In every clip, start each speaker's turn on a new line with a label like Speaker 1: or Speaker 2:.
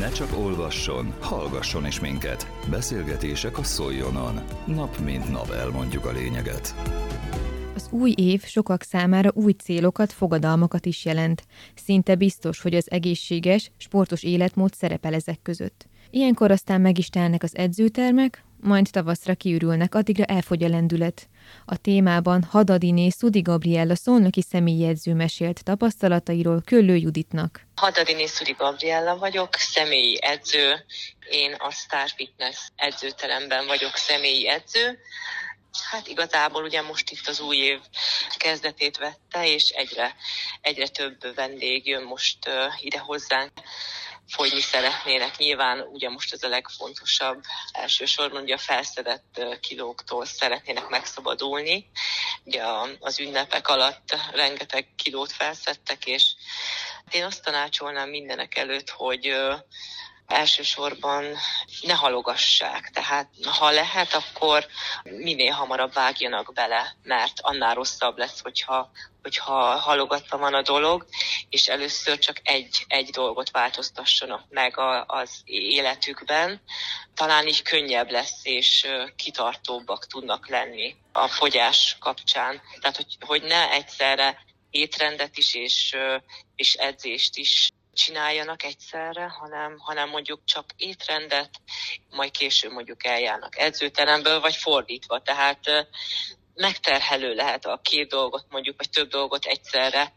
Speaker 1: Ne csak olvasson, hallgasson is minket. Beszélgetések a Szoljonon. Nap mint nap elmondjuk a lényeget.
Speaker 2: Az új év sokak számára új célokat, fogadalmakat is jelent. Szinte biztos, hogy az egészséges, sportos életmód szerepel ezek között. Ilyenkor aztán meg is telnek az edzőtermek, majd tavaszra kiürülnek, addigra elfogy a lendület. A témában Hadadiné Szudi Gabriella szolnoki személyi edző mesélt tapasztalatairól Köllő Juditnak.
Speaker 3: Hadadiné Szudi Gabriella vagyok, személyi edző. Én a Star Fitness edzőteremben vagyok személyi edző. Hát igazából ugye most itt az új év kezdetét vette, és egyre, egyre több vendég jön most ide hozzánk fogyni szeretnének. Nyilván ugye most ez a legfontosabb, elsősorban ugye a felszedett kilóktól szeretnének megszabadulni. Ugye az ünnepek alatt rengeteg kilót felszedtek, és én azt tanácsolnám mindenek előtt, hogy elsősorban ne halogassák. Tehát ha lehet, akkor minél hamarabb vágjanak bele, mert annál rosszabb lesz, hogyha, hogyha halogatva van a dolog, és először csak egy, egy dolgot változtassanak meg a, az életükben. Talán így könnyebb lesz, és kitartóbbak tudnak lenni a fogyás kapcsán. Tehát, hogy, hogy ne egyszerre étrendet is és, és edzést is csináljanak egyszerre, hanem, hanem mondjuk csak étrendet, majd később mondjuk eljárnak edzőteremből, vagy fordítva. Tehát megterhelő lehet a két dolgot mondjuk, vagy több dolgot egyszerre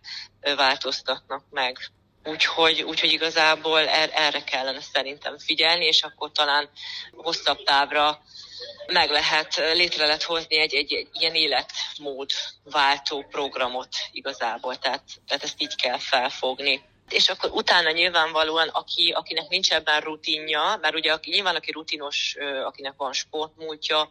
Speaker 3: változtatnak meg. Úgyhogy, úgyhogy igazából er, erre kellene szerintem figyelni, és akkor talán hosszabb távra meg lehet, létre lehet hozni egy, egy, egy ilyen életmód váltó programot igazából. Tehát, tehát ezt így kell felfogni és akkor utána nyilvánvalóan, aki, akinek nincs ebben rutinja, mert ugye aki, nyilván aki rutinos, akinek van sportmúltja,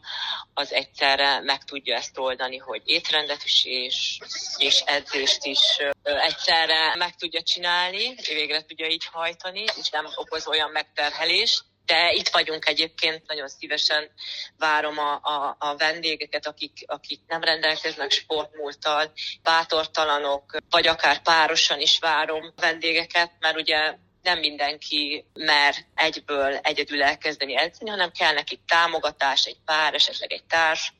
Speaker 3: az egyszerre meg tudja ezt oldani, hogy étrendet is és, és edzést is egyszerre meg tudja csinálni, végre tudja így hajtani, és nem okoz olyan megterhelést, de itt vagyunk egyébként, nagyon szívesen várom a, a, a vendégeket, akik, akik nem rendelkeznek sportmúltal, bátortalanok, vagy akár párosan is várom vendégeket, mert ugye nem mindenki mer egyből egyedül elkezdeni edzeni, hanem kell neki támogatás, egy pár, esetleg egy társ,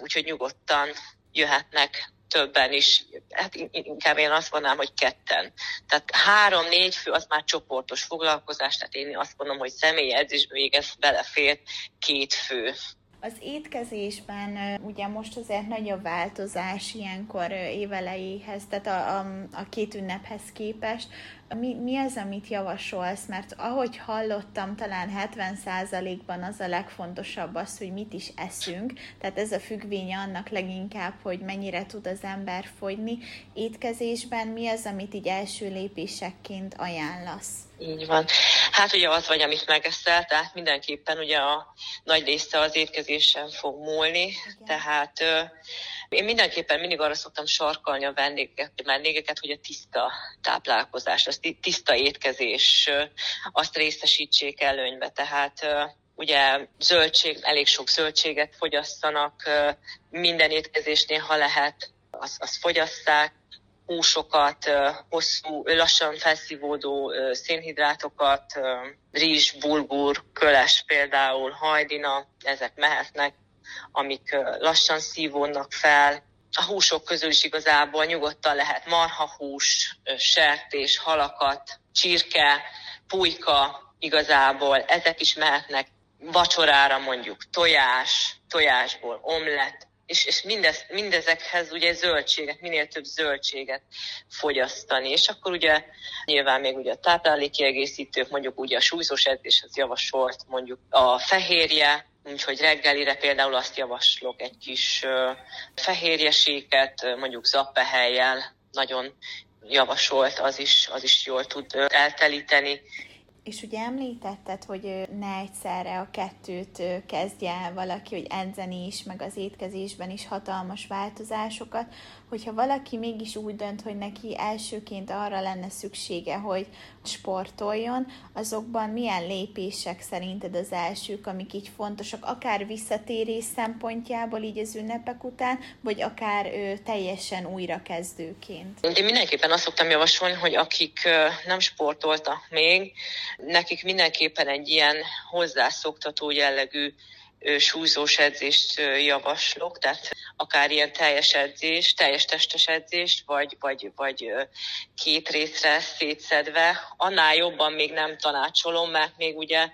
Speaker 3: úgyhogy nyugodtan jöhetnek többen is, hát inkább én azt mondanám, hogy ketten. Tehát három-négy fő az már csoportos foglalkozás, tehát én azt mondom, hogy személyi edzésbe még ez belefér két fő.
Speaker 4: Az étkezésben ugye most azért nagy a változás ilyenkor évelejéhez, tehát a, a, a két ünnephez képest. Mi, mi az, amit javasolsz? Mert ahogy hallottam, talán 70%-ban az a legfontosabb az, hogy mit is eszünk, tehát ez a függvénye annak leginkább, hogy mennyire tud az ember fogyni. Étkezésben mi az, amit így első lépésekként ajánlasz?
Speaker 3: Így van. Hát ugye az vagy, amit megeszel, tehát mindenképpen ugye a nagy része az étkezésen fog múlni, Igen. tehát én mindenképpen mindig arra szoktam sarkalni a vendégeket, a vendégeket hogy a tiszta táplálkozás, az tiszta étkezés, azt részesítsék előnybe. Tehát ugye zöldség, elég sok zöldséget fogyasszanak, minden étkezésnél, ha lehet, azt, azt fogyasszák, húsokat, hosszú, lassan felszívódó szénhidrátokat, rizs, bulgur, köles például, hajdina, ezek mehetnek amik lassan szívódnak fel. A húsok közül is igazából nyugodtan lehet marhahús, sertés, halakat, csirke, pulyka, igazából ezek is mehetnek vacsorára mondjuk tojás, tojásból omlet, és, és mindez, mindezekhez ugye zöldséget, minél több zöldséget fogyasztani, és akkor ugye nyilván még ugye a táplálékkiegészítők, mondjuk ugye a súlyzós edzéshez javasolt mondjuk a fehérje, Úgyhogy reggelire például azt javaslok egy kis fehérjeséket, mondjuk zappehelyjel, nagyon javasolt, az is, az is jól tud eltelíteni.
Speaker 4: És ugye említetted, hogy ne egyszerre a kettőt kezdje el valaki, hogy edzeni is, meg az étkezésben is hatalmas változásokat, hogyha valaki mégis úgy dönt, hogy neki elsőként arra lenne szüksége, hogy sportoljon, azokban milyen lépések szerinted az elsők, amik így fontosak, akár visszatérés szempontjából így az ünnepek után, vagy akár ő, teljesen újra kezdőként?
Speaker 3: Én mindenképpen azt szoktam javasolni, hogy akik nem sportoltak még, nekik mindenképpen egy ilyen hozzászoktató jellegű súlyzós edzést javaslok, tehát akár ilyen teljes edzés, teljes testes edzést, vagy, vagy, vagy két részre szétszedve. Annál jobban még nem tanácsolom, mert még ugye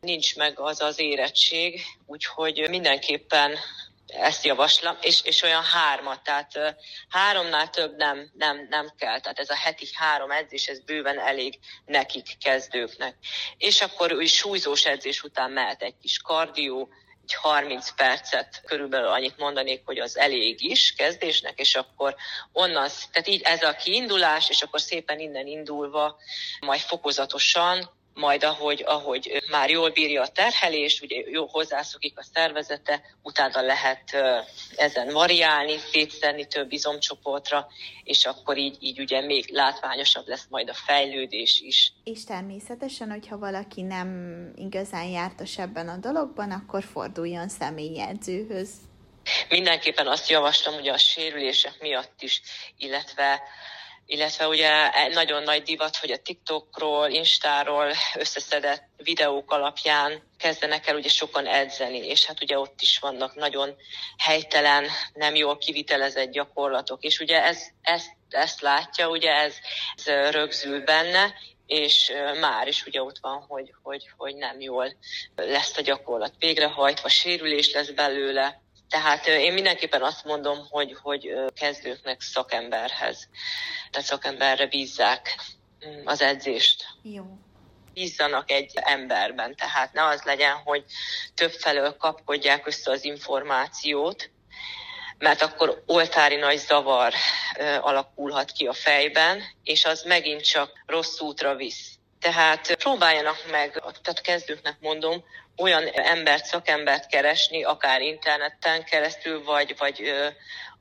Speaker 3: nincs meg az az érettség, úgyhogy mindenképpen ezt javaslom, és, és olyan hármat, tehát háromnál több nem, nem, nem kell, tehát ez a heti három edzés, ez bőven elég nekik kezdőknek. És akkor úgy súlyzós edzés után mehet egy kis kardió, egy 30 percet körülbelül annyit mondanék, hogy az elég is kezdésnek, és akkor onnan, tehát így ez a kiindulás, és akkor szépen innen indulva, majd fokozatosan majd ahogy, ahogy már jól bírja a terhelést, ugye jó hozzászokik a szervezete, utána lehet ezen variálni, szétszerni több izomcsoportra, és akkor így, így ugye még látványosabb lesz majd a fejlődés is.
Speaker 4: És természetesen, hogyha valaki nem igazán jártas ebben a dologban, akkor forduljon személyi edzőhöz.
Speaker 3: Mindenképpen azt javaslom, ugye a sérülések miatt is, illetve illetve ugye nagyon nagy divat, hogy a TikTokról, Instáról összeszedett videók alapján kezdenek el ugye sokan edzeni, és hát ugye ott is vannak nagyon helytelen, nem jól kivitelezett gyakorlatok, és ugye ez, ezt, ezt látja, ugye ez, ez rögzül benne, és már is ugye ott van, hogy, hogy, hogy nem jól lesz a gyakorlat végrehajtva, sérülés lesz belőle, tehát én mindenképpen azt mondom, hogy, hogy kezdőknek szakemberhez, tehát szakemberre bízzák mm, az edzést.
Speaker 4: Jó.
Speaker 3: Bízzanak egy emberben, tehát ne az legyen, hogy több felől kapkodják össze az információt, mert akkor oltári nagy zavar alakulhat ki a fejben, és az megint csak rossz útra visz. Tehát próbáljanak meg, tehát kezdőknek mondom, olyan embert, szakembert keresni, akár interneten keresztül, vagy, vagy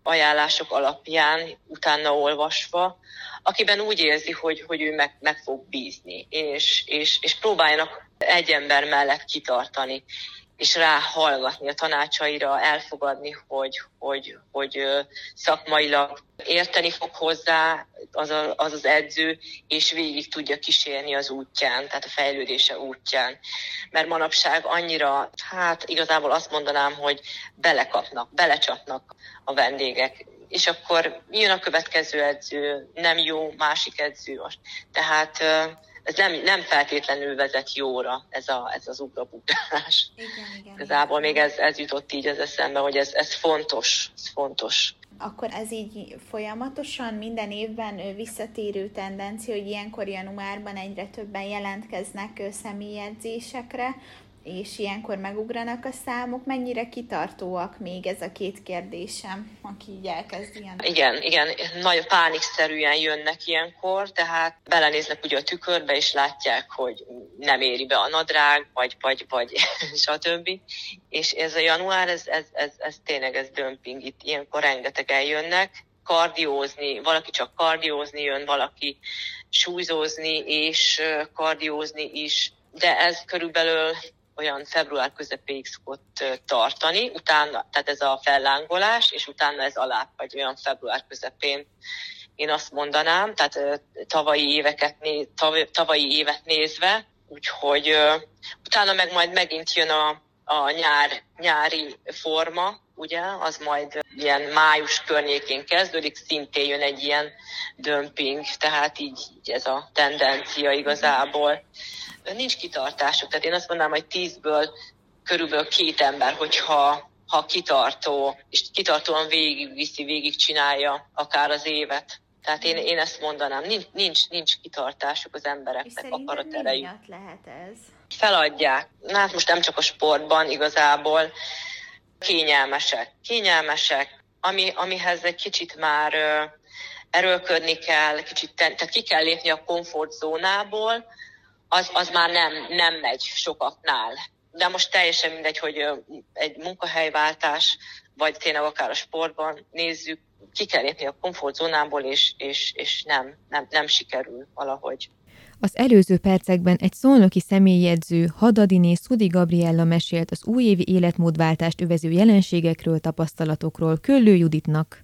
Speaker 3: ajánlások alapján, utána olvasva, akiben úgy érzi, hogy, hogy ő meg, meg fog bízni, és, és, és próbáljanak egy ember mellett kitartani és ráhallgatni a tanácsaira, elfogadni, hogy, hogy, hogy szakmailag érteni fog hozzá az, a, az az edző, és végig tudja kísérni az útján, tehát a fejlődése útján. Mert manapság annyira, hát igazából azt mondanám, hogy belekapnak, belecsapnak a vendégek, és akkor jön a következő edző, nem jó, másik edző. Tehát ez nem, nem feltétlenül vezet jóra ez, a, ez az ugrabugrálás. Igazából még ez, ez jutott így az eszembe, hogy ez, ez fontos, ez fontos.
Speaker 4: Akkor ez így folyamatosan minden évben visszatérő tendencia, hogy ilyenkor januárban egyre többen jelentkeznek személyedzésekre, és ilyenkor megugranak a számok. Mennyire kitartóak még ez a két kérdésem, aki így elkezd ilyen?
Speaker 3: Igen, igen, nagy pánikszerűen jönnek ilyenkor, tehát belenéznek ugye a tükörbe, és látják, hogy nem éri be a nadrág, vagy, vagy, vagy stb. És ez a január, ez, ez, ez, ez tényleg ez dömping, itt ilyenkor rengeteg eljönnek, kardiózni, valaki csak kardiózni jön, valaki súlyzózni és kardiózni is, de ez körülbelül olyan február közepéig szokott tartani, utána, tehát ez a fellángolás, és utána ez alá, vagy olyan február közepén. Én azt mondanám, tehát tavalyi, éveket, tavalyi évet nézve, úgyhogy utána meg majd megint jön a, a nyár, nyári forma, ugye, az majd ilyen május környékén kezdődik, szintén jön egy ilyen dömping, tehát így, így ez a tendencia igazából nincs kitartásuk. Tehát én azt mondanám, hogy tízből körülbelül két ember, hogyha ha kitartó, és kitartóan végigviszi, végigcsinálja akár az évet. Tehát én, én ezt mondanám, nincs, nincs, nincs kitartásuk az embereknek,
Speaker 4: akarat erejük. lehet ez?
Speaker 3: Feladják. Na, hát most nem csak a sportban igazából, kényelmesek. Kényelmesek, ami, amihez egy kicsit már erőlködni kell, kicsit, tehát ki kell lépni a komfortzónából, az, az már nem, nem megy sokaknál. de most teljesen mindegy, hogy egy munkahelyváltás, vagy tényleg akár a sportban nézzük, ki kell lépni a komfortzónából, és, és, és nem, nem, nem sikerül valahogy.
Speaker 2: Az előző percekben egy szolnoki személyjegyző Hadadiné Szudi Gabriella mesélt az újévi életmódváltást övező jelenségekről, tapasztalatokról Köllő Juditnak.